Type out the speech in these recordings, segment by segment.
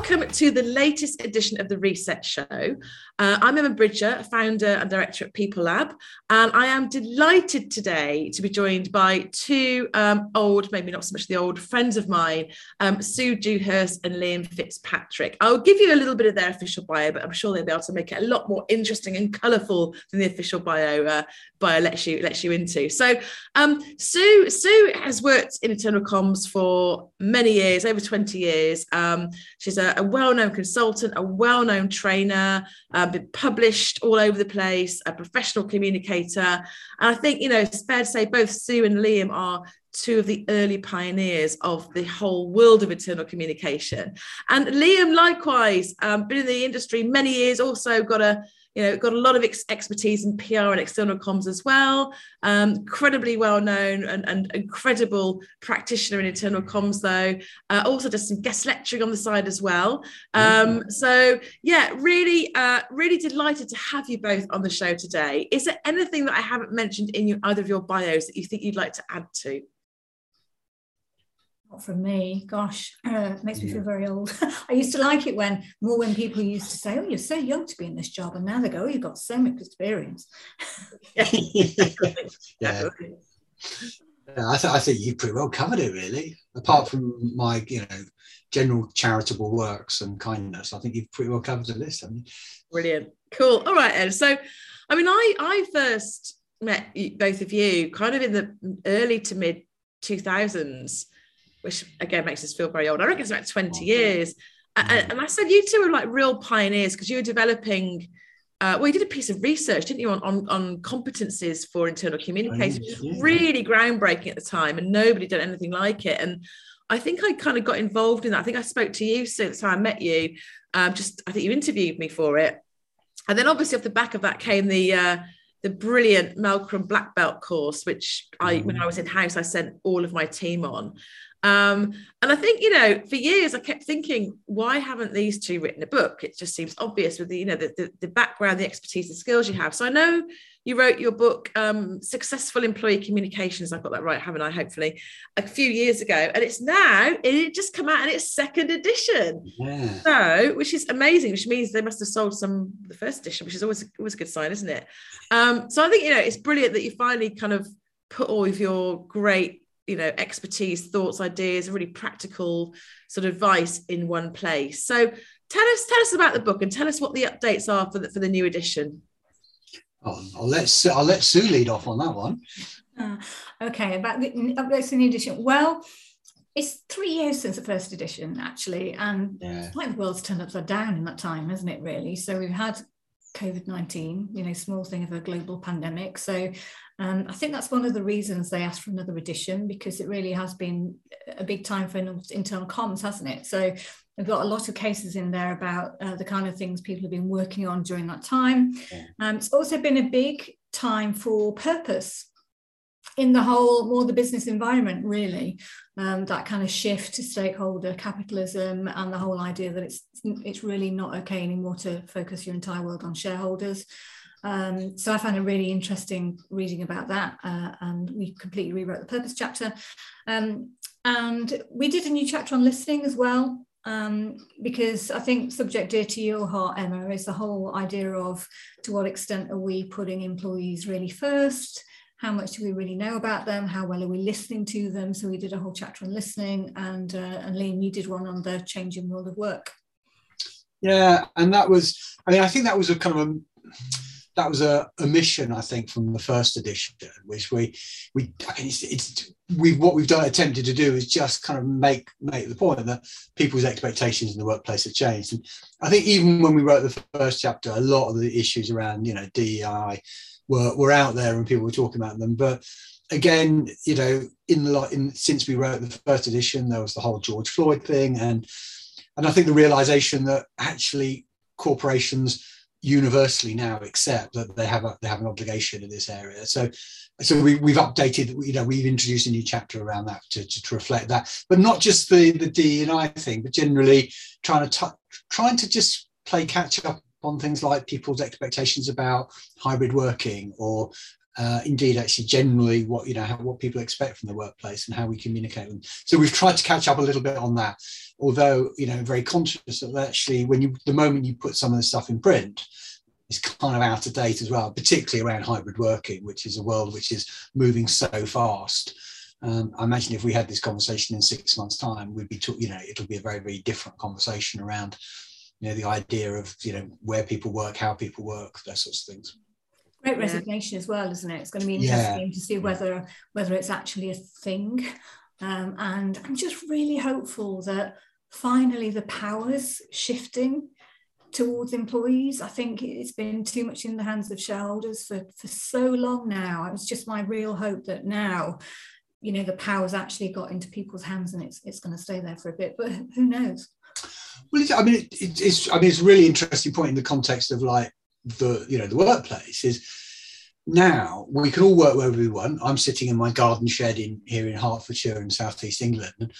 Welcome to the latest edition of the Reset Show. Uh, I'm Emma Bridger, founder and director at People Lab, and I am delighted today to be joined by two um, old, maybe not so much the old friends of mine, um, Sue Dewhurst and Liam FitzPatrick. I'll give you a little bit of their official bio, but I'm sure they'll be able to make it a lot more interesting and colourful than the official bio uh, bio lets you lets you into. So, um, Sue Sue has worked in internal comms for many years, over 20 years. Um, she's a, a well-known consultant, a well-known trainer, uh, been published all over the place, a professional communicator. And I think, you know, it's fair to say both Sue and Liam are two of the early pioneers of the whole world of internal communication. And Liam, likewise, um, been in the industry many years, also got a you know, got a lot of ex- expertise in PR and external comms as well. Um, incredibly well known and, and, incredible practitioner in internal comms, though. Uh, also does some guest lecturing on the side as well. Um, so yeah, really, uh, really delighted to have you both on the show today. Is there anything that I haven't mentioned in your, either of your bios that you think you'd like to add to? Not from me. Gosh, uh, makes me feel very old. I used to like it when more when people used to say, "Oh, you're so young to be in this job," and now they go, "Oh, you've got so much experience." yeah. yeah. I, th- I think you pretty well covered it, really. Apart from my, you know, general charitable works and kindness, I think you've pretty well covered the list, haven't you? Brilliant, cool. All right, Ed. So, I mean, I I first met both of you kind of in the early to mid two thousands which again makes us feel very old. I reckon it's about 20 years. And, and I said, you two are like real pioneers because you were developing. Uh, well, you did a piece of research, didn't you, on, on, on competencies for internal communication, which was really groundbreaking at the time, and nobody did anything like it. And I think I kind of got involved in that. I think I spoke to you how I met you. Um, just I think you interviewed me for it, and then obviously off the back of that came the uh, the brilliant Melcrum Black Belt course, which I when I was in house I sent all of my team on, um, and I think, you know, for years I kept thinking, why haven't these two written a book? It just seems obvious with the, you know, the, the, the background, the expertise, the skills you have. So I know you wrote your book, um, Successful Employee Communications. I've got that right, haven't I? Hopefully, a few years ago. And it's now, it just come out in its second edition. Yeah. So, which is amazing, which means they must have sold some the first edition, which is always, always a good sign, isn't it? Um, so I think, you know, it's brilliant that you finally kind of put all of your great you know expertise thoughts ideas really practical sort of advice in one place so tell us tell us about the book and tell us what the updates are for the, for the new edition oh, I'll let I'll let Sue lead off on that one. Uh, okay, about the updates in the edition. Well, it's three years since the first edition, actually, and yeah. like the world's turned upside down in that time, hasn't it? Really. So we've had COVID 19, you know, small thing of a global pandemic. So um, I think that's one of the reasons they asked for another edition because it really has been a big time for internal comms, hasn't it? So we've got a lot of cases in there about uh, the kind of things people have been working on during that time. Um, it's also been a big time for purpose in the whole more the business environment really um, that kind of shift to stakeholder capitalism and the whole idea that it's it's really not okay anymore to focus your entire world on shareholders um, so I found it really interesting reading about that, uh, and we completely rewrote the purpose chapter. Um, and we did a new chapter on listening as well, um, because I think subject dear to your heart, Emma, is the whole idea of to what extent are we putting employees really first? How much do we really know about them? How well are we listening to them? So we did a whole chapter on listening, and uh, and Liam, you did one on the changing world of work. Yeah, and that was, I mean, I think that was a kind of a that was a, a, mission, I think, from the first edition, which we we I mean, it's, it's we what we've done attempted to do is just kind of make make the point that people's expectations in the workplace have changed. And I think even when we wrote the first chapter, a lot of the issues around you know DEI were were out there and people were talking about them, but again, you know, in the in since we wrote the first edition, there was the whole George Floyd thing, and and I think the realization that actually corporations universally now accept that they have a, they have an obligation in this area. So so we, we've updated, you know, we've introduced a new chapter around that to, to, to reflect that, but not just the the D and I thing, but generally trying to t- trying to just play catch up on things like people's expectations about hybrid working or uh, indeed actually generally what you know how, what people expect from the workplace and how we communicate them so we've tried to catch up a little bit on that although you know very conscious that actually when you the moment you put some of the stuff in print it's kind of out of date as well particularly around hybrid working which is a world which is moving so fast um, I imagine if we had this conversation in six months' time, we'd be, talk, you know, it'll be a very, very different conversation around, you know, the idea of, you know, where people work, how people work, those sorts of things. Great resignation as well, isn't it? It's going to be interesting yeah. to see whether whether it's actually a thing. Um, and I'm just really hopeful that finally the powers shifting towards employees. I think it's been too much in the hands of shareholders for, for so long now. It's just my real hope that now, you know, the powers actually got into people's hands and it's it's going to stay there for a bit. But who knows? Well, I mean, it, it's I mean, it's a really interesting point in the context of like the you know the workplace is now we can all work wherever we want. I'm sitting in my garden shed in here in Hertfordshire in southeast England,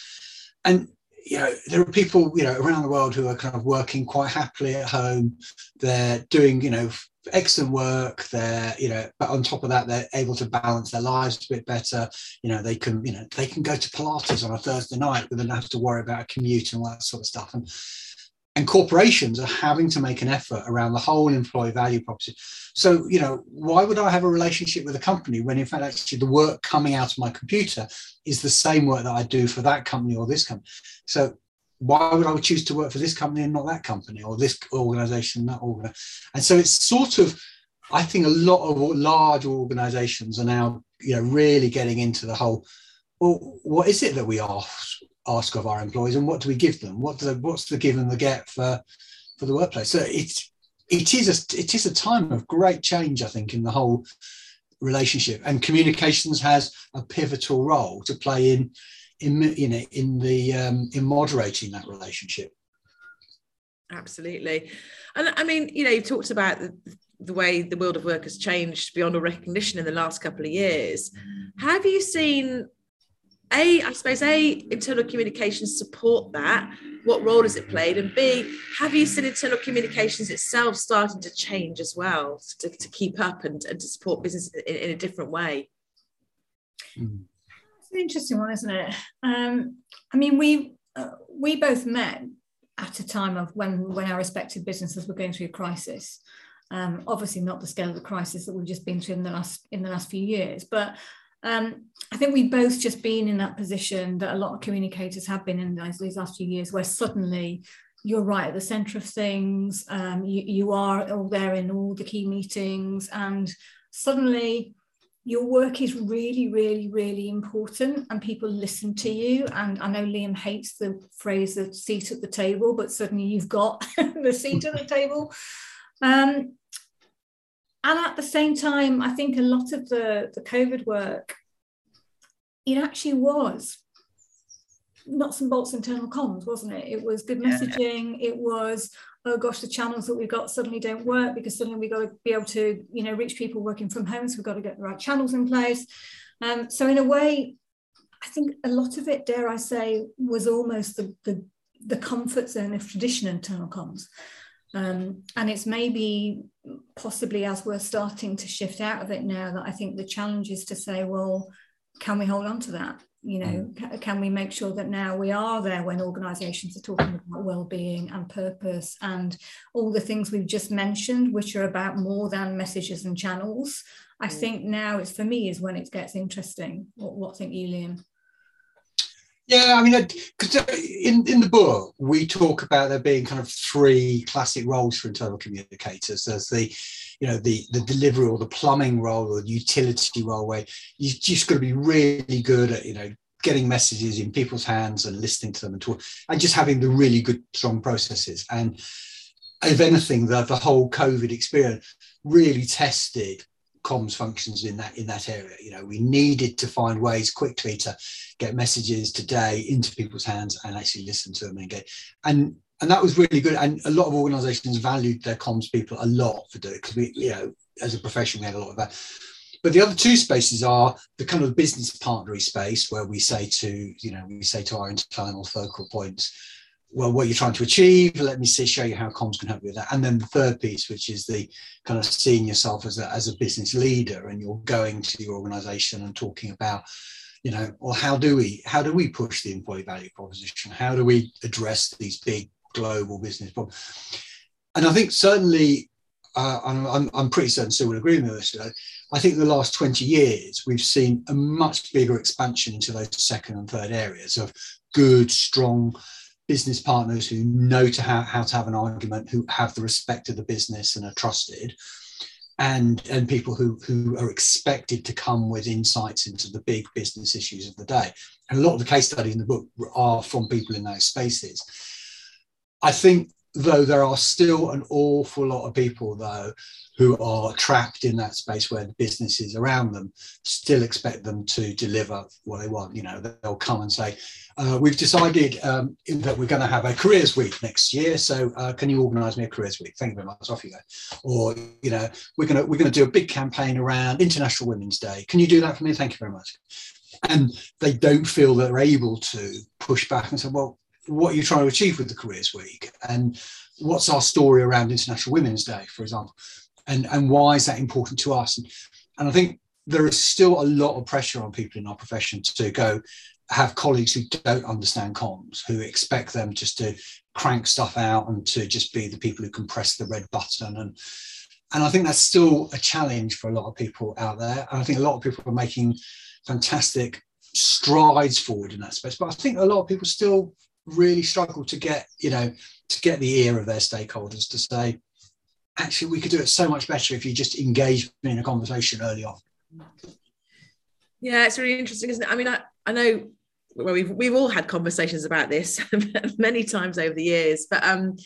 and you know there are people you know around the world who are kind of working quite happily at home. They're doing you know excellent work. They're you know but on top of that they're able to balance their lives a bit better. You know they can you know they can go to Pilates on a Thursday night without having to worry about a commute and all that sort of stuff. And and corporations are having to make an effort around the whole employee value proposition. So, you know, why would I have a relationship with a company when, in fact, actually the work coming out of my computer is the same work that I do for that company or this company? So, why would I choose to work for this company and not that company or this organization, that organization? And so it's sort of, I think a lot of large organizations are now, you know, really getting into the whole, well, what is it that we are ask of our employees and what do we give them? What the, what's the give and the get for for the workplace? So it's it is a it is a time of great change i think in the whole relationship. And communications has a pivotal role to play in in you know in the um, in moderating that relationship. Absolutely. And i mean you know you've talked about the, the way the world of work has changed beyond all recognition in the last couple of years. Have you seen a, I suppose, A, internal communications support that. What role has it played? And B, have you seen internal communications itself starting to change as well to, to keep up and, and to support business in, in a different way? It's an interesting one, isn't it? Um, I mean, we uh, we both met at a time of when when our respective businesses were going through a crisis. Um, obviously, not the scale of the crisis that we've just been through in the last in the last few years, but um, I think we've both just been in that position that a lot of communicators have been in these, last few years, where suddenly you're right at the centre of things. Um, you, you are all there in all the key meetings, and suddenly your work is really, really, really important, and people listen to you. And I know Liam hates the phrase "the seat at the table," but suddenly you've got the seat at the table. Um, and at the same time, I think a lot of the, the COVID work, it actually was nuts and bolts internal comms, wasn't it? It was good messaging. It was, oh gosh, the channels that we've got suddenly don't work because suddenly we've got to be able to, you know, reach people working from home. So we've got to get the right channels in place. Um, so in a way, I think a lot of it, dare I say, was almost the, the, the comfort zone of traditional internal comms. Um, and it's maybe possibly as we're starting to shift out of it now that I think the challenge is to say, well, can we hold on to that? You know, mm. can we make sure that now we are there when organisations are talking about well-being and purpose and all the things we've just mentioned, which are about more than messages and channels. I mm. think now it's for me is when it gets interesting. What, what think you, Liam? Yeah, I mean, because uh, in, in the book, we talk about there being kind of three classic roles for internal communicators. There's the, you know, the, the delivery or the plumbing role or the utility role where you just got to be really good at, you know, getting messages in people's hands and listening to them and talk, and just having the really good, strong processes. And if anything, the, the whole COVID experience really tested comms functions in that in that area. You know, we needed to find ways quickly to get messages today into people's hands and actually listen to them and get and and that was really good. And a lot of organisations valued their comms people a lot for doing because we, you know, as a profession, we had a lot of that. But the other two spaces are the kind of business partnery space where we say to, you know, we say to our internal focal points, well, what you're trying to achieve. Let me see, show you how comms can help you with that. And then the third piece, which is the kind of seeing yourself as a, as a business leader and you're going to the organization and talking about, you know, well, how do we, how do we push the employee value proposition? How do we address these big global business problems? And I think certainly, uh, I'm, I'm pretty certain Sue will agree with this. I think the last 20 years, we've seen a much bigger expansion into those second and third areas of good, strong, business partners who know to how, how to have an argument, who have the respect of the business and are trusted, and and people who who are expected to come with insights into the big business issues of the day. And a lot of the case studies in the book are from people in those spaces. I think though there are still an awful lot of people though who are trapped in that space where the businesses around them still expect them to deliver what they want. You know they'll come and say uh, we've decided um, that we're going to have a careers week next year so uh, can you organize me a careers week? Thank you very much off you go. Or you know we're going to we're going to do a big campaign around international women's day. Can you do that for me? Thank you very much. And they don't feel that they're able to push back and say well what are you trying to achieve with the Careers Week? And what's our story around International Women's Day, for example? And, and why is that important to us? And, and I think there is still a lot of pressure on people in our profession to go have colleagues who don't understand comms, who expect them just to crank stuff out and to just be the people who can press the red button. And, and I think that's still a challenge for a lot of people out there. And I think a lot of people are making fantastic strides forward in that space. But I think a lot of people still really struggle to get you know to get the ear of their stakeholders to say actually we could do it so much better if you just engage in a conversation early on. Yeah it's really interesting isn't it? I mean i, I know well we've, we've all had conversations about this many times over the years but um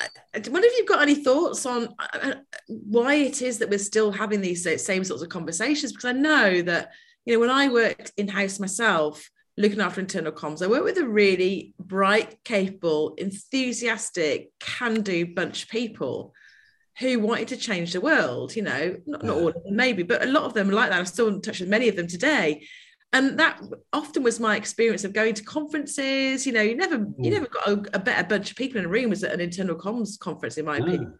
I wonder if you've got any thoughts on uh, uh, why it is that we're still having these same sorts of conversations? Because I know that you know when I worked in house myself looking after internal comms. I work with a really bright, capable, enthusiastic, can do bunch of people who wanted to change the world. You know, not, not all of them, maybe, but a lot of them like that. I'm still in touch with many of them today. And that often was my experience of going to conferences. You know, you never you mm. never got a, a better bunch of people in a room was at an internal comms conference, in my opinion.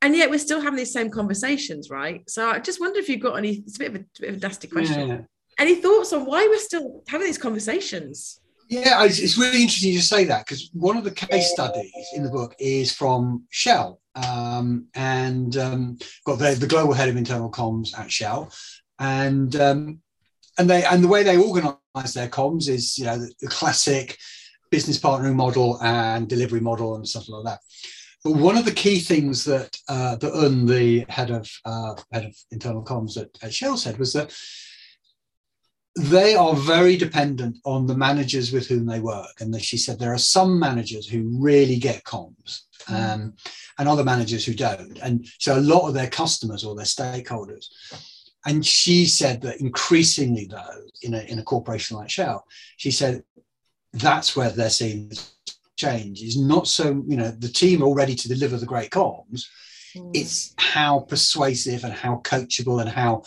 And yet we're still having these same conversations, right? So I just wonder if you've got any. It's a bit of a, bit of a nasty question. Yeah. Any thoughts on why we're still having these conversations? Yeah, it's really interesting to say that because one of the case studies in the book is from Shell um, and um, got the, the global head of internal comms at Shell, and um, and they and the way they organise their comms is you know the, the classic business partnering model and delivery model and stuff like that. But one of the key things that uh, that Un, the head of uh, head of internal comms at, at Shell, said was that they are very dependent on the managers with whom they work. And she said there are some managers who really get comms hmm. um, and other managers who don't. And so a lot of their customers or their stakeholders. And she said that increasingly, though, in a, in a corporation like Shell, she said that's where they're seeing the change is not so, you know, the team are ready to deliver the great comms. Mm. It's how persuasive and how coachable and how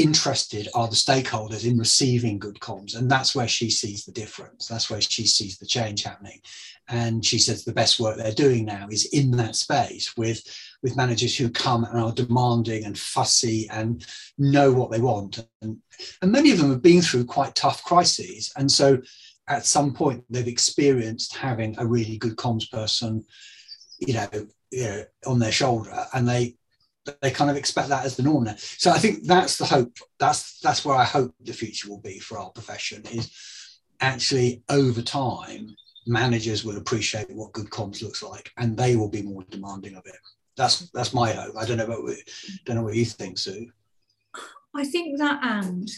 interested are the stakeholders in receiving good comms. And that's where she sees the difference. That's where she sees the change happening. And she says the best work they're doing now is in that space with with managers who come and are demanding and fussy and know what they want. And, and many of them have been through quite tough crises. And so at some point they've experienced having a really good comms person you know, you know on their shoulder and they they kind of expect that as the norm now. So I think that's the hope. That's that's where I hope the future will be for our profession is actually over time managers will appreciate what good comms looks like and they will be more demanding of it. That's that's my hope. I don't know about don't know what you think, Sue. I think that and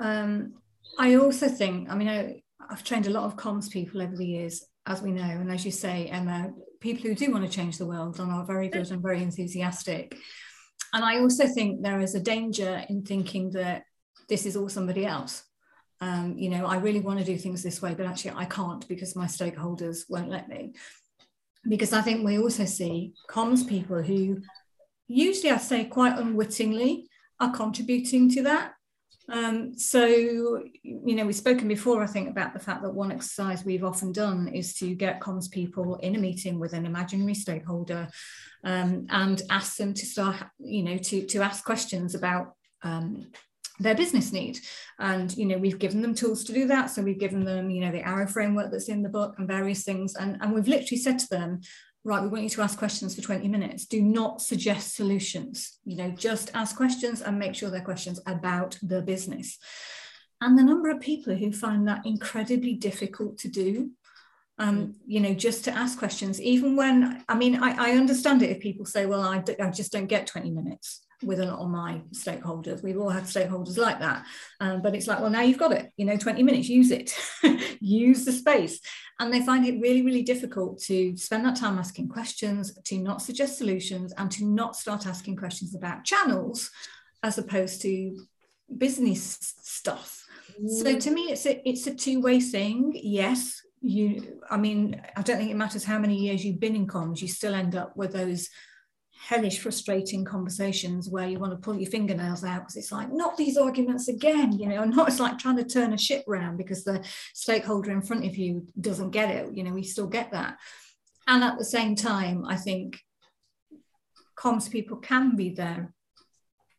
um, I also think, I mean, I, I've trained a lot of comms people over the years, as we know, and as you say, Emma, people who do want to change the world and are very good and very enthusiastic. And I also think there is a danger in thinking that this is all somebody else. Um, you know, I really want to do things this way, but actually I can't because my stakeholders won't let me. Because I think we also see comms people who usually I say quite unwittingly are contributing to that. Um, so, you know, we've spoken before, I think, about the fact that one exercise we've often done is to get comms people in a meeting with an imaginary stakeholder um, and ask them to start, you know, to, to ask questions about um, their business need. And, you know, we've given them tools to do that. So we've given them, you know, the arrow framework that's in the book and various things. And, and we've literally said to them, right, we want you to ask questions for 20 minutes. Do not suggest solutions. You know, just ask questions and make sure they're questions about the business. And the number of people who find that incredibly difficult to do, um, mm. you know, just to ask questions, even when, I mean, I, I understand it if people say, well, I, I just don't get 20 minutes with a lot of my stakeholders. We've all had stakeholders like that. Um, but it's like, well, now you've got it, you know, 20 minutes, use it, use the space. And they find it really, really difficult to spend that time asking questions, to not suggest solutions, and to not start asking questions about channels as opposed to business stuff. Mm. So to me, it's a it's a two-way thing. Yes, you I mean, I don't think it matters how many years you've been in comms, you still end up with those hellish, frustrating conversations where you want to pull your fingernails out because it's like, not these arguments again, you know, and not it's like trying to turn a ship round because the stakeholder in front of you doesn't get it. You know, we still get that. And at the same time, I think comms people can be their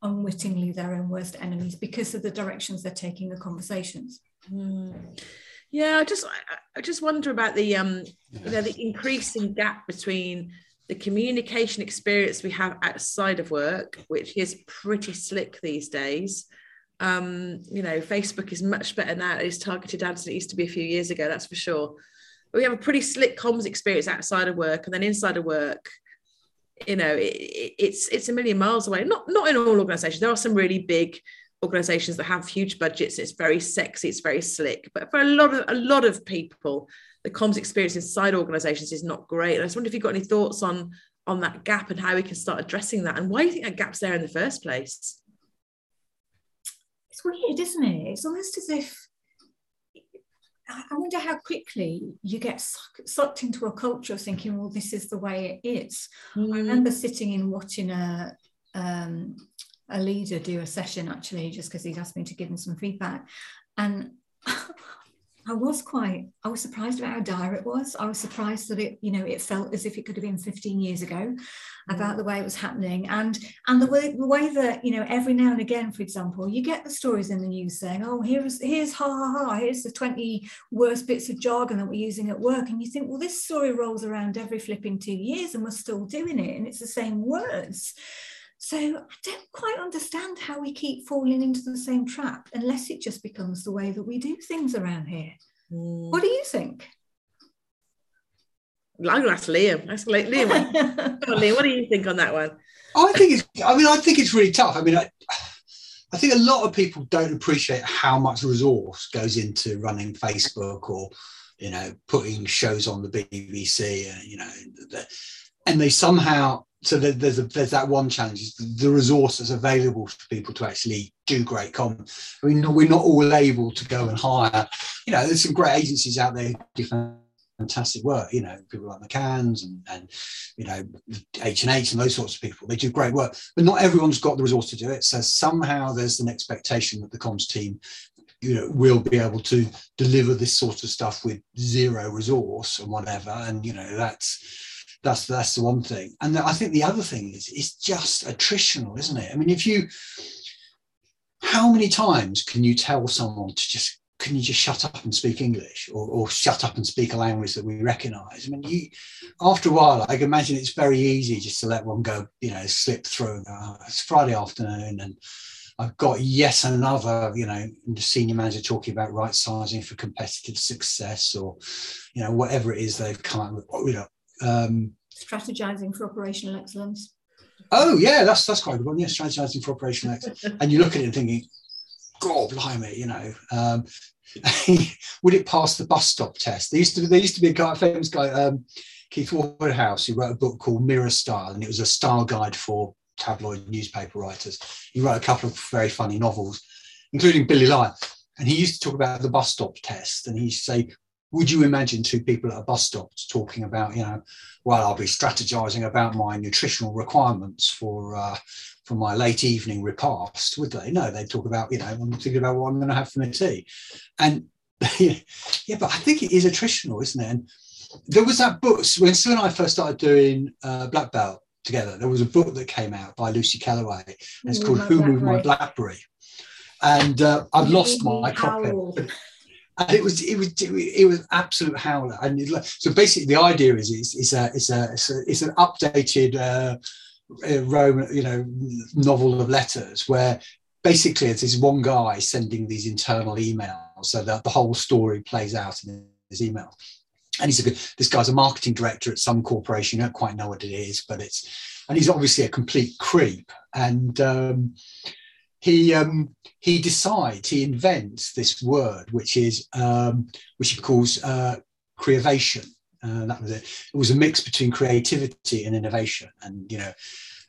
unwittingly their own worst enemies because of the directions they're taking the conversations. Mm. Yeah, I just I, I just wonder about the um you know the increasing gap between the communication experience we have outside of work, which is pretty slick these days. Um, you know, Facebook is much better now. It's targeted ads than it used to be a few years ago, that's for sure. But we have a pretty slick comms experience outside of work, and then inside of work, you know, it, it, it's it's a million miles away. Not not in all organisations. There are some really big organisations that have huge budgets. It's very sexy. It's very slick. But for a lot of a lot of people, the comms experience inside organizations is not great. And I just wonder if you've got any thoughts on on that gap and how we can start addressing that and why do you think that gap's there in the first place? It's weird, isn't it? It's almost as if I wonder how quickly you get sucked into a culture of thinking, well, this is the way it is. Mm. I remember sitting in watching a um, a leader do a session actually, just because he'd asked me to give him some feedback, and I was quite, I was surprised about how dire it was. I was surprised that it, you know, it felt as if it could have been 15 years ago about mm. the way it was happening. And and the way the way that, you know, every now and again, for example, you get the stories in the news saying, oh, here's here's ha ha ha, here's the 20 worst bits of jargon that we're using at work. And you think, well, this story rolls around every flipping two years and we're still doing it. And it's the same words. So I don't quite understand how we keep falling into the same trap unless it just becomes the way that we do things around here. Mm. What do you think? I'm going to ask Liam. Ask Liam. on, Liam, what do you think on that one? I think it's. I mean, I think it's really tough. I mean, I, I think a lot of people don't appreciate how much resource goes into running Facebook or, you know, putting shows on the BBC. Uh, you know, the, and they somehow so there's a, there's that one challenge is the resources available for people to actually do great com. I mean, we're not all able to go and hire. You know, there's some great agencies out there do fantastic work. You know, people like McCann's and and you know H and H and those sorts of people. They do great work, but not everyone's got the resource to do it. So somehow there's an expectation that the comms team you know will be able to deliver this sort of stuff with zero resource and whatever and you know that's that's that's the one thing. And I think the other thing is it's just attritional, isn't it? I mean, if you how many times can you tell someone to just can you just shut up and speak English or, or shut up and speak a language that we recognize? I mean, you after a while, I can imagine it's very easy just to let one go, you know, slip through. Uh, it's Friday afternoon and I've got yet another, you know, senior manager talking about right sizing for competitive success or, you know, whatever it is they've come up with, you know, um, strategizing for operational excellence. Oh yeah, that's that's quite a good one. Yeah, strategizing for operational excellence. and you look at it and thinking, God blimey, you know, um, would it pass the bus stop test? There used to be, there used to be a guy, a famous guy, um, Keith Waterhouse, who wrote a book called Mirror Style, and it was a style guide for tabloid newspaper writers. He wrote a couple of very funny novels, including Billy Liar. And he used to talk about the bus stop test, and he used to say, would you imagine two people at a bus stop talking about, you know, well, I'll be strategizing about my nutritional requirements for uh, for my late evening repast, would they? No, they'd talk about, you know, I'm thinking about what I'm going to have for my tea. And yeah, but I think it is attritional, isn't it? And there was that book when Sue and I first started doing uh, Black Belt together. There was a book that came out by Lucy Kellaway. And it's called Who Moved My Blackberry. And uh, I've lost my copy. And it was it was it was absolute howler. And it, so basically, the idea is it's, it's a it's a it's, a, it's an updated uh, uh, Roman you know novel of letters where basically it's this one guy sending these internal emails so that the whole story plays out in his email. And he's a good this guy's a marketing director at some corporation. You don't quite know what it is but it's and he's obviously a complete creep. And um, he um, he decides he invents this word which is um, which he calls uh, creovation uh, that was it it was a mix between creativity and innovation and you know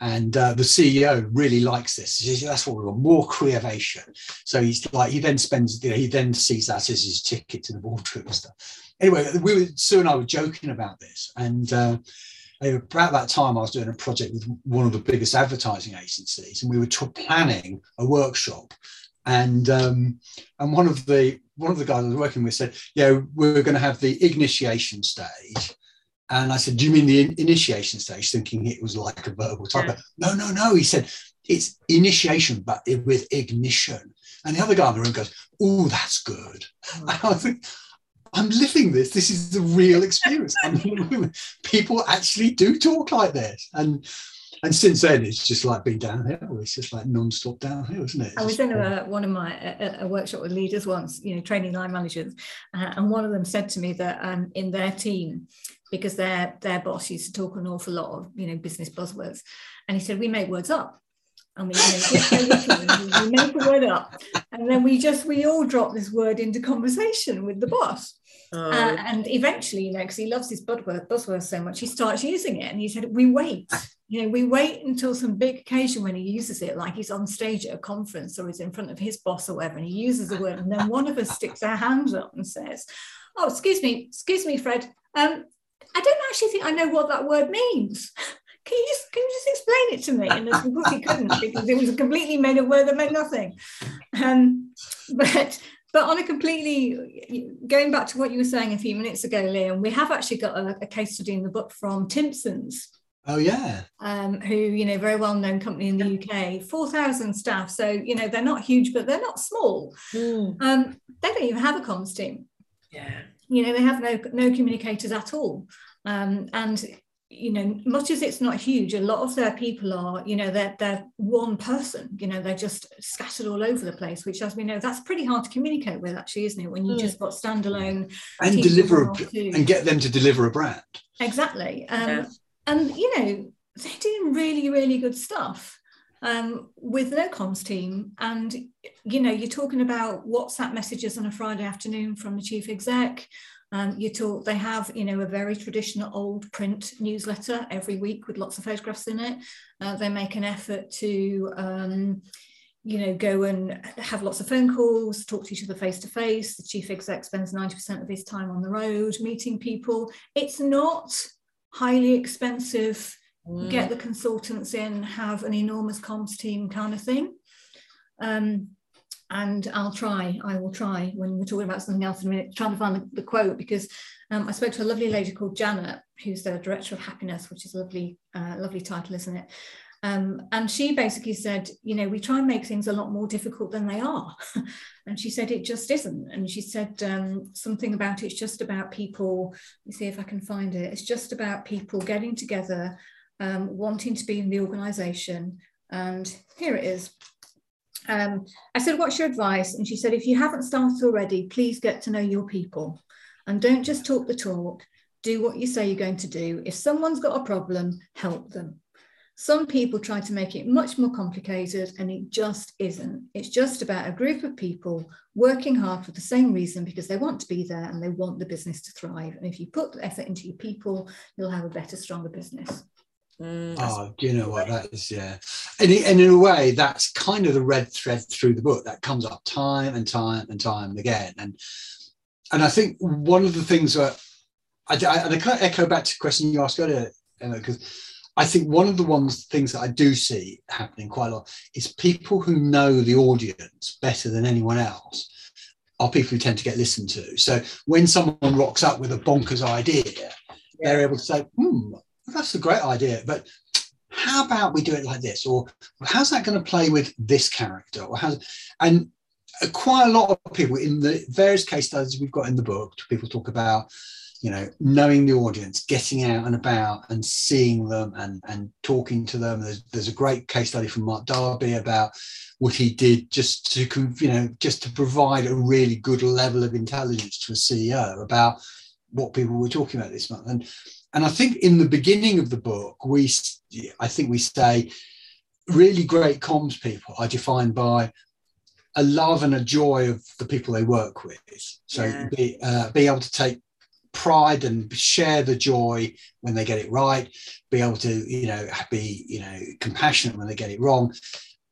and uh, the CEO really likes this. Says, That's what we want, more creovation. So he's like, he then spends, you know, he then sees that as his ticket to the boardroom and stuff. Anyway, we were Sue and I were joking about this, and about that time I was doing a project with one of the biggest advertising agencies, and we were t- planning a workshop. And um, and one of the one of the guys I was working with said, "Yeah, we're going to have the initiation stage." And I said, Do you mean the in- initiation stage? Thinking it was like a verbal type. Yeah. No, no, no. He said, It's initiation, but with ignition. And the other guy in the room goes, Oh, that's good. Mm. And I think, I'm living this. This is the real experience. people actually do talk like this. And and since then, it's just like been downhill. It's just like non-stop downhill, isn't it? I was in a, one of my a, a, workshop with leaders once, you know, training line managers, uh, and one of them said to me that um, in their team, because their their boss used to talk an awful lot of you know business buzzwords, and he said we make words up. And we, you know, we make a word up, and then we just we all drop this word into conversation with the boss. Oh. Uh, and eventually, you know, because he loves his buzzword, buzzword so much, he starts using it. And he said, "We wait you know, we wait until some big occasion when he uses it, like he's on stage at a conference or he's in front of his boss or whatever, and he uses the word, and then one of us sticks our hands up and says, "Oh, excuse me, excuse me, Fred. Um, I don't actually think I know what that word means. Can you just can you just explain it to me?" And of course he couldn't because it was a completely made up word that meant nothing. Um, but but on a completely going back to what you were saying a few minutes ago, Liam, we have actually got a, a case study in the book from Timpsons Oh yeah. Um, who you know, very well known company in the UK, four thousand staff. So you know, they're not huge, but they're not small. Mm. Um, they don't even have a comms team. Yeah. You know, they have no no communicators at all. Um, and you know, much as it's not huge, a lot of their people are, you know, they're they're one person. You know, they're just scattered all over the place. Which, as we know, that's pretty hard to communicate with, actually, isn't it? When you mm. just got standalone and deliver a, and get them to deliver a brand. Exactly. Um, yeah and you know they're doing really really good stuff um, with no comms team and you know you're talking about whatsapp messages on a friday afternoon from the chief exec um, you talk they have you know a very traditional old print newsletter every week with lots of photographs in it uh, they make an effort to um, you know go and have lots of phone calls talk to each other face to face the chief exec spends 90% of his time on the road meeting people it's not highly expensive, mm. get the consultants in, have an enormous comms team kind of thing. Um, and I'll try, I will try when we're talking about something else in a minute, trying to find the, the quote because um, I spoke to a lovely lady called Janet, who's the director of happiness, which is a lovely, uh, lovely title, isn't it? Um, and she basically said, you know, we try and make things a lot more difficult than they are. and she said it just isn't. And she said um, something about it's just about people, let me see if I can find it. It's just about people getting together, um, wanting to be in the organization. And here it is. Um, I said, What's your advice? And she said, If you haven't started already, please get to know your people and don't just talk the talk. Do what you say you're going to do. If someone's got a problem, help them. Some people try to make it much more complicated, and it just isn't. It's just about a group of people working hard for the same reason because they want to be there and they want the business to thrive. And if you put the effort into your people, you'll have a better, stronger business. Mm, oh, do you know what that is? Yeah, and, and in a way, that's kind of the red thread through the book that comes up time and time and time again. And and I think one of the things that I, I, and I kind of echo back to the question you asked earlier, because I think one of the ones things that I do see happening quite a lot is people who know the audience better than anyone else are people who tend to get listened to. So when someone rocks up with a bonkers idea, yeah. they're able to say, "Hmm, that's a great idea," but how about we do it like this? Or how's that going to play with this character? Or how and quite a lot of people in the various case studies we've got in the book people talk about you know knowing the audience getting out and about and seeing them and and talking to them. There's, there's a great case study from mark darby about what he did just to you know just to provide a really good level of intelligence to a ceo about what people were talking about this month. And and i think in the beginning of the book we i think we say really great comms people are defined by a love and a joy of the people they work with. So yeah. be, uh, be able to take pride and share the joy when they get it right be able to you know be you know compassionate when they get it wrong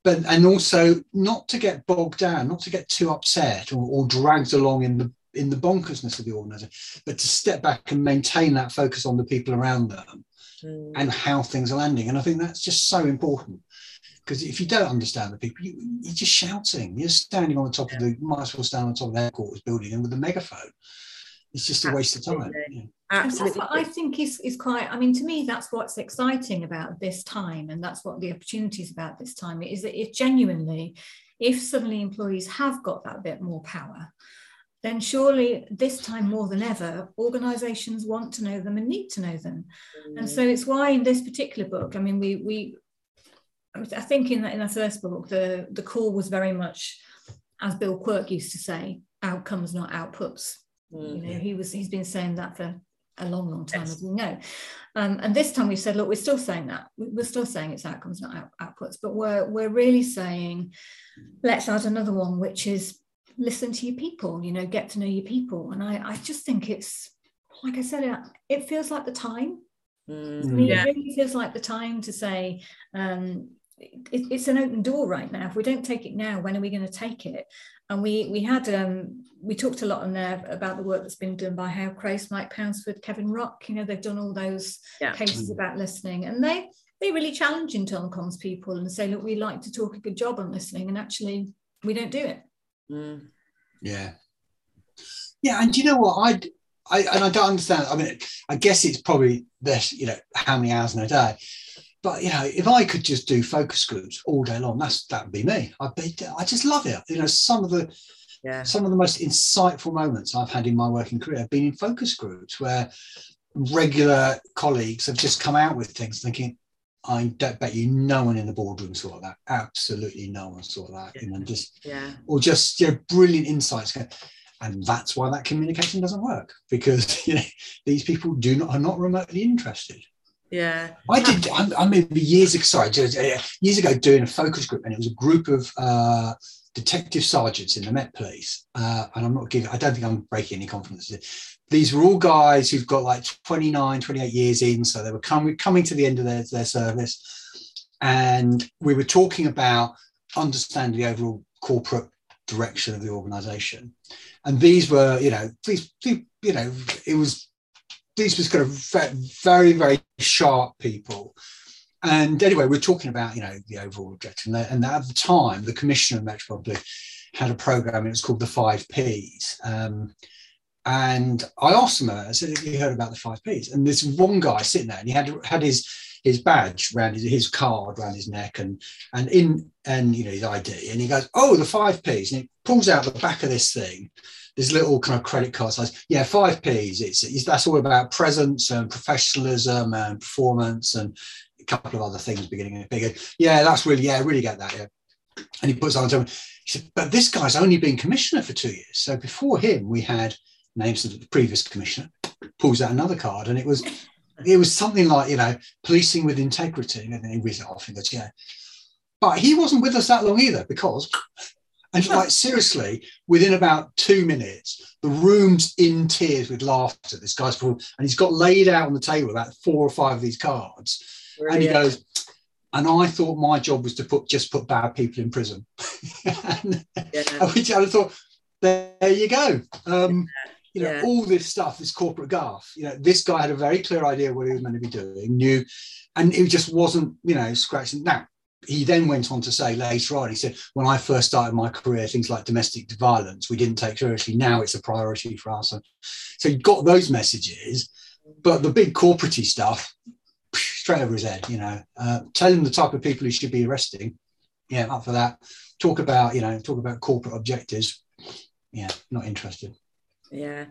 but and also not to get bogged down not to get too upset or, or dragged along in the in the bonkersness of the organization but to step back and maintain that focus on the people around them mm. and how things are landing and i think that's just so important because if you don't understand the people, you, are just shouting. You're standing on the top yeah. of the, might as well stand on top of the headquarters building and with a megaphone it's just a waste of time. Yeah. Absolutely. I think is, is quite, I mean, to me, that's what's exciting about this time. And that's what the opportunities about this time is that if genuinely, if suddenly employees have got that bit more power, then surely this time more than ever, organizations want to know them and need to know them. Mm. And so it's why in this particular book, I mean, we, we, I think in the, in the first book, the, the call was very much, as Bill Quirke used to say, outcomes, not outputs. Mm-hmm. You know, he was he's been saying that for a long, long time, yes. as we know. Um, and this time we said, look, we're still saying that. We're still saying it's outcomes, not out, outputs, but we're we're really saying, let's add another one, which is listen to your people. You know, get to know your people. And I I just think it's like I said, it, it feels like the time. Mm-hmm. Yeah. It really feels like the time to say. Um, it, it's an open door right now. If we don't take it now, when are we going to take it? and we we had um, we talked a lot on there about the work that's been done by Howard Krais, Mike Pounsford, Kevin Ruck. You know, they've done all those yeah. cases about listening, and they they really challenge internal comms people and say, look, we like to talk a good job on listening, and actually we don't do it. Mm. Yeah, yeah, and you know what I. I, and I don't understand. I mean, I guess it's probably this, you know, how many hours in a day but you know, if I could just do focus groups all day long, that's that would be me. I'd be, I just love it. You know, some of the yeah. some of the most insightful moments I've had in my working career have been in focus groups where regular colleagues have just come out with things thinking, I don't bet you no one in the boardroom saw that. Absolutely no one saw that. Yeah. You know, just yeah. or just you know, brilliant insights. And that's why that communication doesn't work because you know these people do not are not remotely interested. Yeah. I did, I, I remember years ago, sorry, years ago doing a focus group, and it was a group of uh, detective sergeants in the Met Police. Uh, and I'm not giving, I don't think I'm breaking any confidences. These were all guys who've got like 29, 28 years in. So they were coming, coming to the end of their, their service. And we were talking about understanding the overall corporate direction of the organization. And these were, you know, these, you know, it was these was kind of very, very sharp people. And anyway, we're talking about, you know, the overall objective. And, at the time, the commissioner of Metropolitan had a program, it was called the Five Ps. Um, and I asked him, I said, have you heard about the five Ps? And this one guy sitting there, and he had had his his badge around his, his card around his neck and and in and you know his ID. And he goes, Oh, the five Ps. And he pulls out the back of this thing this little kind of credit card size. Yeah, five Ps. It's, it's that's all about presence and professionalism and performance and couple of other things beginning and bigger. Yeah, that's really yeah, I really get that. Yeah. And he puts on to him. He said, but this guy's only been commissioner for two years. So before him, we had names of the previous commissioner. Pulls out another card, and it was it was something like you know policing with integrity. And then he it off and goes, yeah. But he wasn't with us that long either because and like seriously, within about two minutes, the room's in tears with laughter. This guy's full, and he's got laid out on the table about four or five of these cards. And he goes, and I thought my job was to put just put bad people in prison. and, yeah. Which I thought, there, you go. Um, you know, yeah. all this stuff, this corporate gaff. You know, this guy had a very clear idea what he was meant to be doing, knew and it just wasn't, you know, scratching. Now, he then went on to say later on, he said, when I first started my career, things like domestic violence, we didn't take seriously. Now it's a priority for us. So you got those messages, but the big corporate stuff, straight over his head, you know, uh, tell him the type of people he should be arresting. Yeah, up for that. Talk about, you know, talk about corporate objectives. Yeah, not interested. Yeah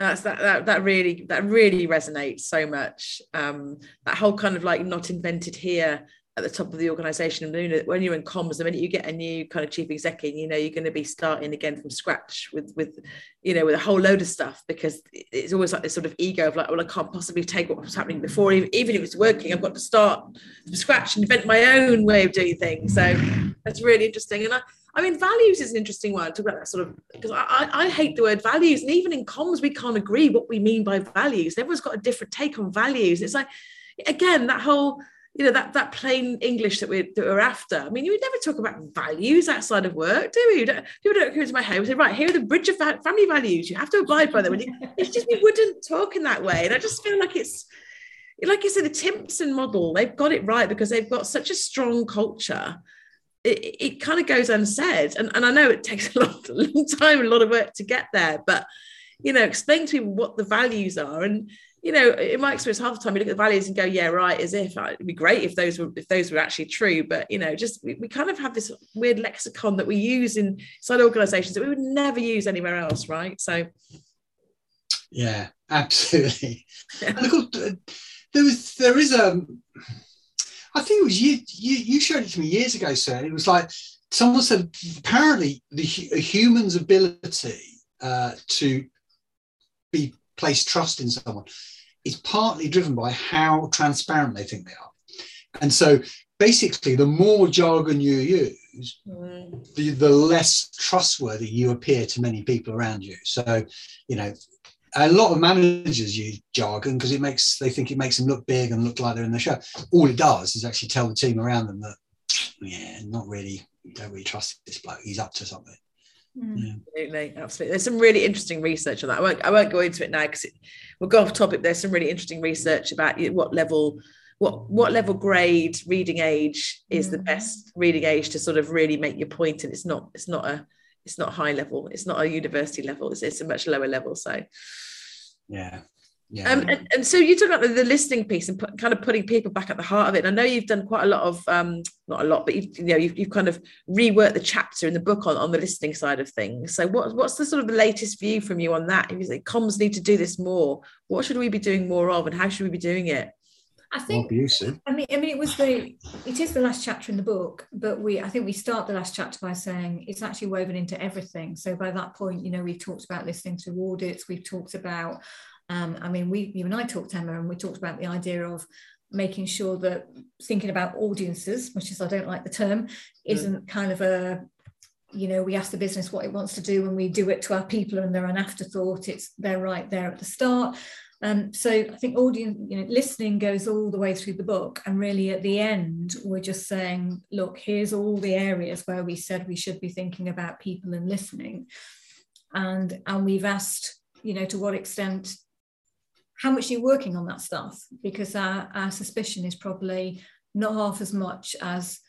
that's that, that that really that really resonates so much um that whole kind of like not invented here at the top of the organization when you're in comms the minute you get a new kind of chief executive you know you're going to be starting again from scratch with with you know with a whole load of stuff because it's always like this sort of ego of like well i can't possibly take what was happening before even, if it's working i've got to start from scratch and invent my own way of doing things so that's really interesting and i I mean, values is an interesting one. Talk about that sort of because I, I hate the word values, and even in comms, we can't agree what we mean by values. Everyone's got a different take on values. It's like, again, that whole you know that that plain English that we're, that we're after. I mean, you would never talk about values outside of work, do we? People don't come into my head and say, right, here are the Bridger family values. You have to abide by them. it's just we wouldn't talk in that way, and I just feel like it's like you said, the Timpson model. They've got it right because they've got such a strong culture it, it kind of goes unsaid. And, and I know it takes a, lot, a long time, a lot of work to get there, but you know, explain to people what the values are. And you know, in my experience, half the time you look at the values and go, "Yeah, right." As if uh, it'd be great if those were if those were actually true, but you know, just we, we kind of have this weird lexicon that we use in inside organisations that we would never use anywhere else, right? So, yeah, absolutely. look, there was there is a um, think it was you, you, you showed it to me years ago, sir. It was like someone said apparently the a human's ability uh, to be place trust in someone is partly driven by how transparent they think they are. And so basically, the more jargon you use, mm. the, the less trustworthy you appear to many people around you. So, you know, a lot of managers use jargon because it makes they think it makes them look big and look like they're in the show. All it does is actually tell the team around them that, yeah, not really, don't really trust this bloke. He's up to something. Mm. Yeah. Absolutely, absolutely. There's some really interesting research on that. I won't, I won't go into it now because we'll go off topic. There's some really interesting research about what level, what what level grade reading age is mm. the best reading age to sort of really make your point, and it's not it's not a it's not high level. It's not a university level. It's, it's a much lower level. So, yeah. Yeah. Um, and, and, so you talk about the, the listening piece and put, kind of putting people back at the heart of it. And I know you've done quite a lot of, um, not a lot, but you've, you know, you've, you've kind of reworked the chapter in the book on, on the listening side of things. So what, what's the sort of the latest view from you on that? If you think comms need to do this more, what should we be doing more of and how should we be doing it? I think. I mean, I mean, it was the it is the last chapter in the book, but we I think we start the last chapter by saying it's actually woven into everything. So by that point, you know, we've talked about listening through audits. We've talked about, um, I mean, we you and I talked Emma, and we talked about the idea of making sure that thinking about audiences, which is I don't like the term, isn't kind of a you know we ask the business what it wants to do and we do it to our people and they're an afterthought. It's they're right there at the start. Um, so I think audience, you know, listening goes all the way through the book, and really at the end, we're just saying, look, here's all the areas where we said we should be thinking about people and listening, and and we've asked, you know, to what extent, how much you're working on that stuff, because our, our suspicion is probably not half as much as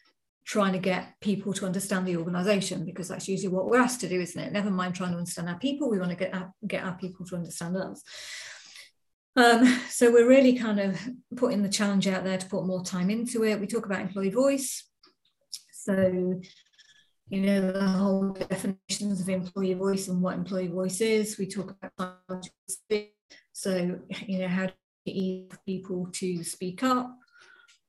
trying to get people to understand the organization because that's usually what we're asked to do isn't it never mind trying to understand our people we want to get our, get our people to understand us um, so we're really kind of putting the challenge out there to put more time into it. We talk about employee voice. So, you know, the whole definitions of employee voice and what employee voice is. We talk about so, you know, how to get people to speak up.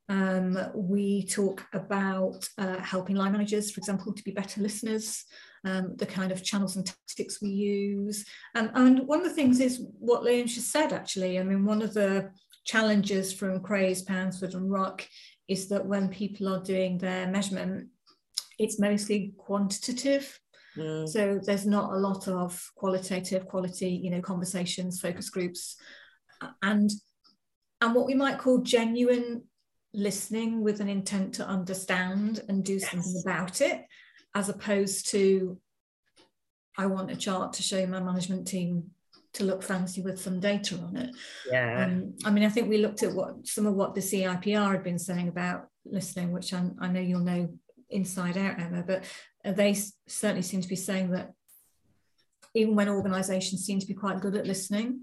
Um, we talk about uh, helping line managers, for example, to be better listeners um, the kind of channels and tactics we use. And, and one of the things is what Liam just said, actually. I mean, one of the challenges from Krais, Pounsford, and Ruck is that when people are doing their measurement, it's mostly quantitative. Mm. So there's not a lot of qualitative quality, you know, conversations, focus groups, and and what we might call genuine listening with an intent to understand and do yes. something about it as opposed to I want a chart to show my management team to look fancy with some data on it. Yeah. Um, I mean, I think we looked at what some of what the CIPR had been saying about listening, which I, I know you'll know inside out, Emma, but they certainly seem to be saying that even when organisations seem to be quite good at listening,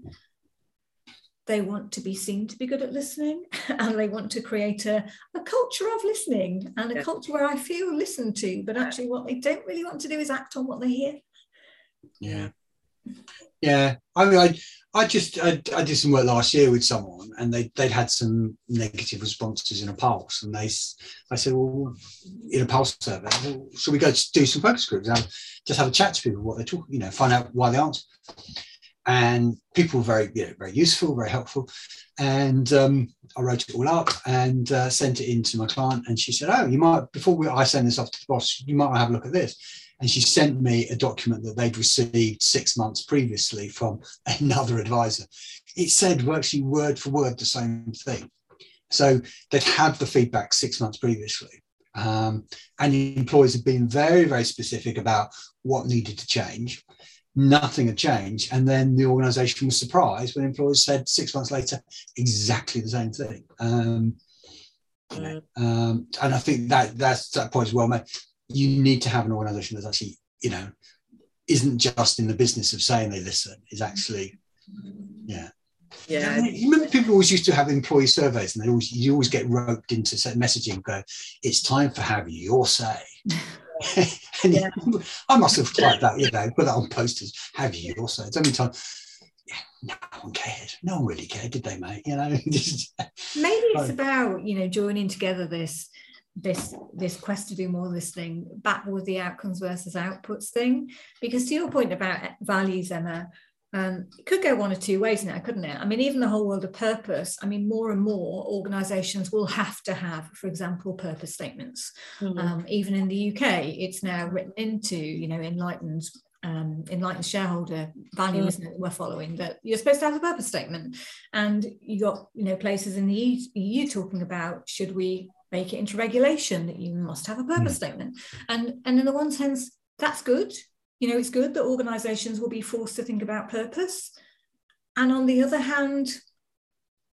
they want to be seen to be good at listening and they want to create a, a culture of listening and a yeah. culture where I feel listened to, but actually what they don't really want to do is act on what they hear. Yeah. Yeah. I mean, I, I just, I, I did some work last year with someone and they, they'd had some negative responses in a pulse. And they, I said, well, in a pulse survey, well, should we go do some focus groups? and just have a chat to people, what they're talking, you know, find out why they answer and people were very, you know, very useful, very helpful. And um, I wrote it all up and uh, sent it in to my client. And she said, "Oh, you might before we, I send this off to the boss, you might have a look at this." And she sent me a document that they'd received six months previously from another advisor. It said actually word for word the same thing. So they'd had the feedback six months previously. Um, and the employees had been very, very specific about what needed to change nothing had changed. And then the organization was surprised when employers said six months later exactly the same thing. Um, um, and I think that that's that point as well, mate. You need to have an organization that's actually, you know, isn't just in the business of saying they listen, is actually, yeah. Yeah. You remember people always used to have employee surveys and they always you always get roped into messaging go, it's time for have your say. and yeah. I must have tried that, you know, put that on posters. Have you also? It's only time. Yeah, no one cared. No one really cared, did they, mate? You know, maybe it's about you know joining together this this this quest to do more listening back with the outcomes versus outputs thing because to your point about values emma um, it could go one or two ways now, couldn't it? I mean, even the whole world of purpose, I mean, more and more organizations will have to have, for example, purpose statements. Mm-hmm. Um, even in the UK, it's now written into, you know, enlightened um, enlightened shareholder value, mm. isn't it? We're following that you're supposed to have a purpose statement, and you got you know places in the EU, EU talking about should we make it into regulation that you must have a purpose mm. statement, and and in the one sense that's good you know, it's good that organizations will be forced to think about purpose. And on the other hand,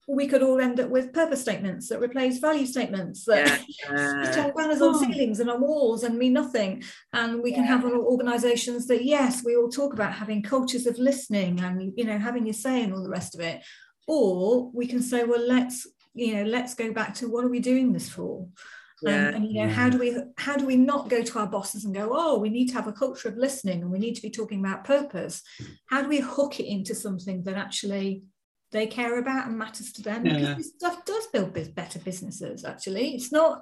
we could all end up with purpose statements that replace value statements that yeah. banners on ceilings and on walls and mean nothing. And we can have organizations that, yes, we all talk about having cultures of listening and, you know, having your say and all the rest of it. Or we can say, well, let's, you know, let's go back to what are we doing this for? Yeah. and you know how do we how do we not go to our bosses and go oh we need to have a culture of listening and we need to be talking about purpose how do we hook it into something that actually they care about and matters to them yeah. because this stuff does build better businesses actually it's not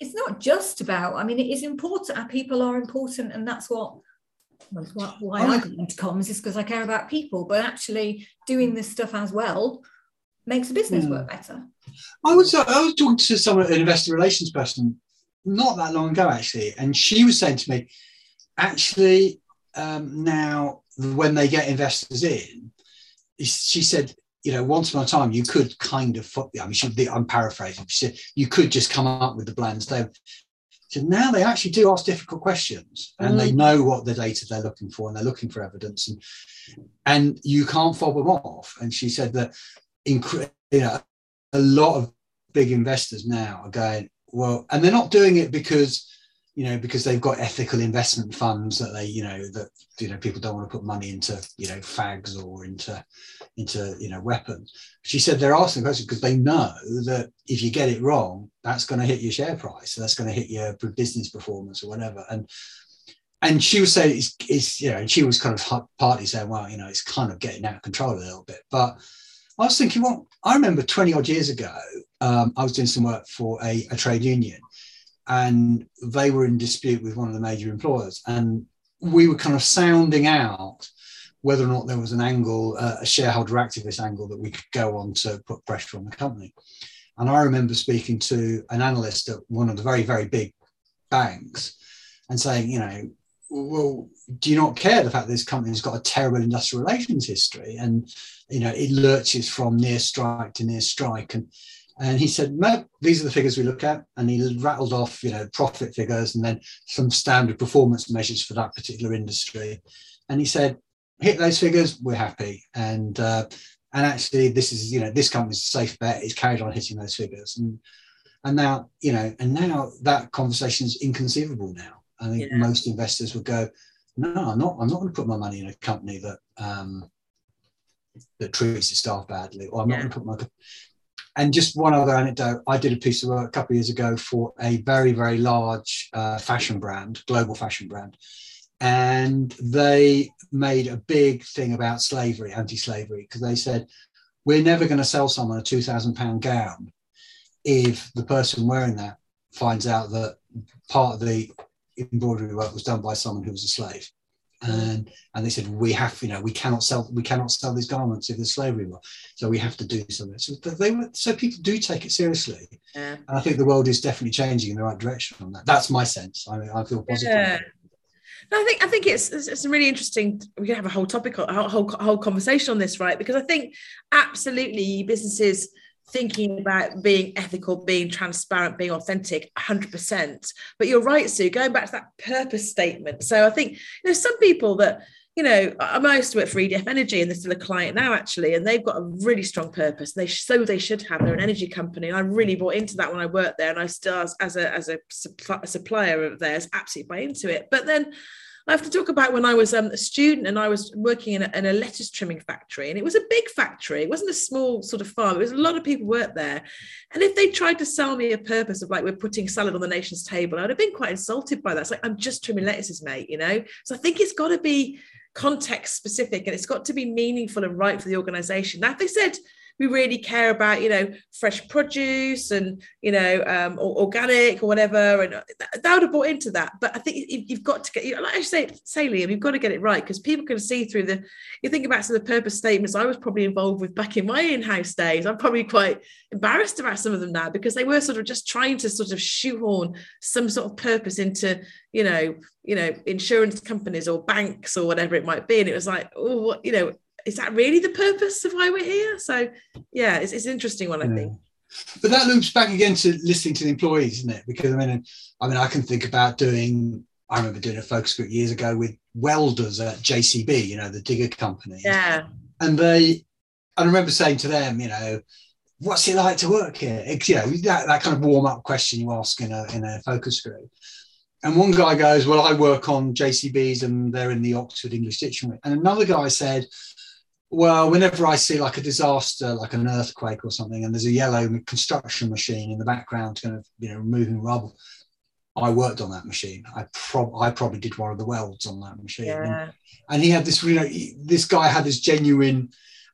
it's not just about i mean it is important our people are important and that's what well, why I got into comms is because I care about people, but actually doing this stuff as well makes the business mm. work better. I was uh, I was talking to someone, an investor relations person, not that long ago actually, and she was saying to me, actually, um, now when they get investors in, she said, you know, once upon a time you could kind of, I mean, she, I'm paraphrasing. She said you could just come up with the blends. They so now they actually do ask difficult questions and mm. they know what the data they're looking for and they're looking for evidence and and you can't fob them off and she said that incre- you know, a lot of big investors now are going, well, and they're not doing it because, you know, because they've got ethical investment funds that they, you know, that you know people don't want to put money into, you know, fags or into, into you know, weapons. She said they're asking questions because they know that if you get it wrong, that's going to hit your share price, that's going to hit your business performance or whatever. And and she was saying it's, it's you know, and she was kind of partly saying, well, you know, it's kind of getting out of control a little bit, but I was thinking, well, I remember 20 odd years ago, um, I was doing some work for a, a, trade union and they were in dispute with one of the major employers. And we were kind of sounding out whether or not there was an angle, uh, a shareholder activist angle that we could go on to put pressure on the company. And I remember speaking to an analyst at one of the very, very big banks and saying, you know, well, do you not care the fact that this company's got a terrible industrial relations history and you know it lurches from near strike to near strike? And and he said no these are the figures we look at. And he rattled off you know profit figures and then some standard performance measures for that particular industry. And he said hit those figures, we're happy. And uh, and actually, this is you know this company's a safe bet. It's carried on hitting those figures, and and now you know, and now that conversation is inconceivable. Now, I think yeah. most investors would go, no, I'm not. I'm not going to put my money in a company that um, that treats its staff badly, or I'm yeah. not going to put my and just one other anecdote I did a piece of work a couple of years ago for a very, very large uh, fashion brand, global fashion brand. And they made a big thing about slavery, anti slavery, because they said, We're never going to sell someone a £2,000 gown if the person wearing that finds out that part of the embroidery work was done by someone who was a slave and and they said we have you know we cannot sell we cannot sell these garments if there's slavery work. so we have to do something so they were so people do take it seriously yeah. and i think the world is definitely changing in the right direction on that that's my sense i, I feel positive yeah. I think I think it's it's really interesting. We can have a whole topic, a whole whole conversation on this, right? Because I think absolutely businesses thinking about being ethical, being transparent, being authentic, 100%. But you're right, Sue, going back to that purpose statement. So I think, you know, some people that, you know, I used work for EDF Energy and they're still a client now, actually, and they've got a really strong purpose. They so they should have. They're an energy company, and I really bought into that when I worked there, and I still, as a as a, supplier of theirs, absolutely buy into it. But then I have to talk about when I was um, a student and I was working in a, in a, lettuce trimming factory, and it was a big factory. It wasn't a small sort of farm. It was a lot of people worked there. And if they tried to sell me a purpose of like we're putting salad on the nation's table, I'd have been quite insulted by that. It's like I'm just trimming lettuces, mate. You know. So I think it's got to be context specific and it's got to be meaningful and right for the organization. Now, if they said we really care about you know fresh produce and you know um, or organic or whatever. And that would have bought into that. But i think you've got to get like i say say liam you've got to get it right because people can see through the you think about some of the purpose statements i was probably involved with back in my in-house days. I'm probably quite embarrassed about some of them now because they were sort of just trying to sort of shoehorn some sort of purpose into you know you know insurance companies or banks or whatever it might be. And it was like oh what you know is that really the purpose of why we're here? So yeah, it's, it's an interesting one, I yeah. think. But that loops back again to listening to the employees, isn't it? Because I mean, I mean, I can think about doing. I remember doing a focus group years ago with welders at JCB, you know, the digger company. Yeah. And they, I remember saying to them, you know, what's it like to work here? It's, you know, that, that kind of warm up question you ask in a in a focus group. And one guy goes, Well, I work on JCBs and they're in the Oxford English Dictionary. And another guy said, well, whenever I see like a disaster, like an earthquake or something, and there's a yellow construction machine in the background, kind of you know removing rubble, I worked on that machine. I prob I probably did one of the welds on that machine. Yeah. And, and, he had this, you know, he, this guy had this genuine.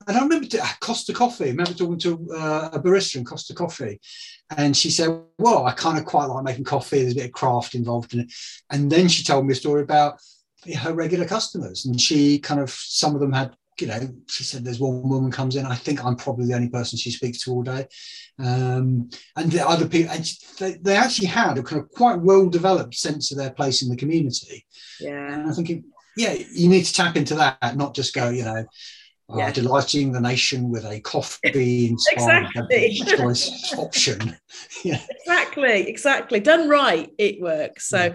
And I remember to, Costa Coffee. I remember talking to uh, a barista in Costa Coffee, and she said, "Well, I kind of quite like making coffee. There's a bit of craft involved in it." And then she told me a story about her regular customers, and she kind of some of them had you know, she said there's one woman comes in. I think I'm probably the only person she speaks to all day. Um, and the other people, and they, they actually had a kind of quite well developed sense of their place in the community. Yeah. And I think, it, yeah, you need to tap into that, not just go, you know, uh, yeah. delighting the nation with a coffee inspired exactly. choice option. yeah. Exactly, exactly. Done right, it works. So yeah.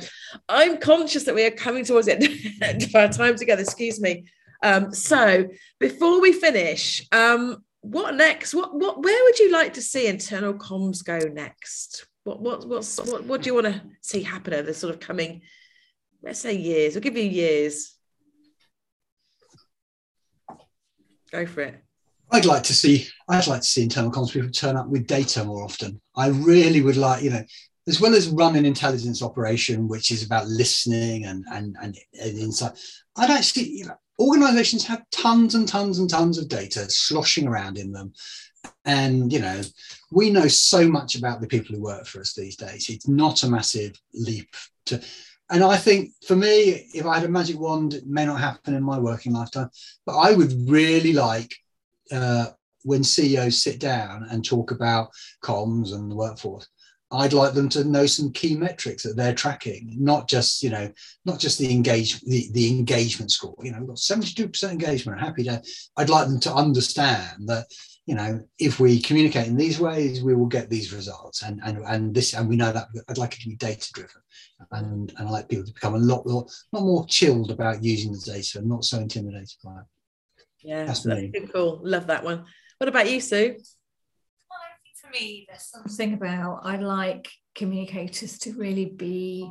I'm conscious that we are coming towards the end of our time together. Excuse me. Um, so before we finish, um, what next? What what where would you like to see internal comms go next? What what what's what, what do you want to see happen over the sort of coming, let's say years? We'll give you years. Go for it. I'd like to see I'd like to see internal comms people turn up with data more often. I really would like, you know, as well as running intelligence operation, which is about listening and and and, and insight. I'd actually, you know, organizations have tons and tons and tons of data sloshing around in them. And you know we know so much about the people who work for us these days. It's not a massive leap to and i think for me if i had a magic wand it may not happen in my working lifetime but i would really like uh, when ceos sit down and talk about comms and the workforce I'd like them to know some key metrics that they're tracking, not just you know, not just the engage the, the engagement score. You know, we've got seventy two percent engagement. I'm Happy day. I'd like them to understand that you know, if we communicate in these ways, we will get these results. And and and this, and we know that I'd like it to be data driven, and and I like people to become a lot more, lot more chilled about using the data, and not so intimidated by it. Yeah, that's, that's cool. Love that one. What about you, Sue? Well, I think for me, there's something about I like communicators to really be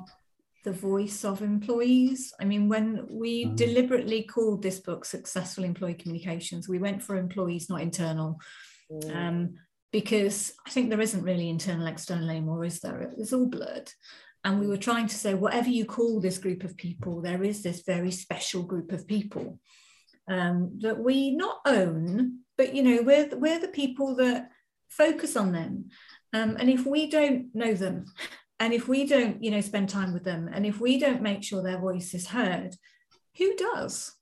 the voice of employees. I mean, when we mm. deliberately called this book Successful Employee Communications, we went for employees, not internal. Mm. Um, because I think there isn't really internal, external anymore, is there? It's all blurred. And we were trying to say, whatever you call this group of people, there is this very special group of people um, that we not own, but you know, we're, we're the people that focus on them. Um, and if we don't know them, and if we don't you know spend time with them and if we don't make sure their voice is heard who does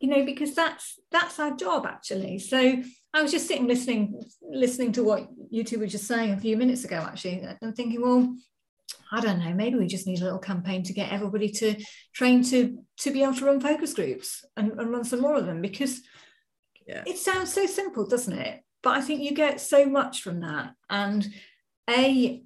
you know because that's that's our job actually so i was just sitting listening listening to what you two were just saying a few minutes ago actually and thinking well I don't know, maybe we just need a little campaign to get everybody to train to to be able to run focus groups and, and run some more of them because yeah. it sounds so simple, doesn't it? But I think you get so much from that. And a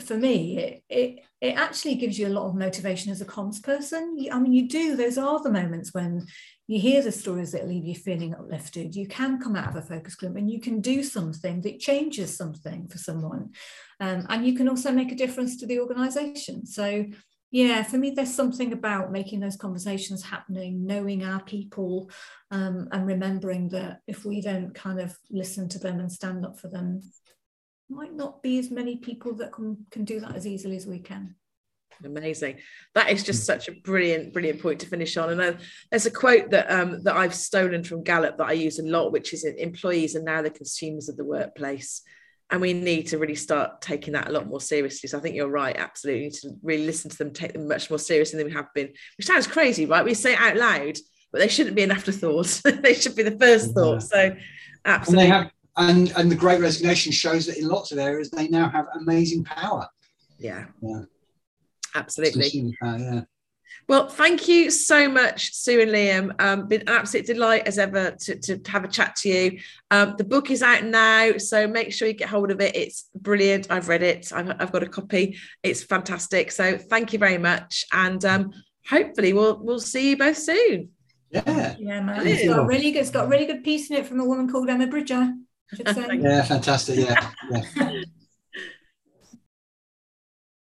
for me, it, it, it actually gives you a lot of motivation as a comms person. I mean, you do, those are the moments when you hear the stories that leave you feeling uplifted. You can come out of a focus group and you can do something that changes something for someone. Um, and you can also make a difference to the organization. So, yeah, for me, there's something about making those conversations happening, knowing our people, um, and remembering that if we don't kind of listen to them and stand up for them, might not be as many people that can, can do that as easily as we can. Amazing. That is just such a brilliant, brilliant point to finish on. And uh, there's a quote that um, that I've stolen from Gallup that I use a lot, which is employees are now the consumers of the workplace. And we need to really start taking that a lot more seriously. So I think you're right, absolutely. need to really listen to them, take them much more seriously than we have been, which sounds crazy, right? We say it out loud, but they shouldn't be an afterthought. they should be the first thought. So absolutely. And have and and the Great Resignation shows that in lots of areas they now have amazing power. Yeah, yeah, absolutely. Power, yeah. Well, thank you so much, Sue and Liam. Um, been an absolute delight as ever to, to have a chat to you. Um, the book is out now, so make sure you get hold of it. It's brilliant. I've read it. I've, I've got a copy. It's fantastic. So thank you very much, and um, hopefully we'll we'll see you both soon. Yeah, yeah, man. It's got really good. It's got a really good piece in it from a woman called Emma Bridger yeah, fantastic. Yeah. yeah.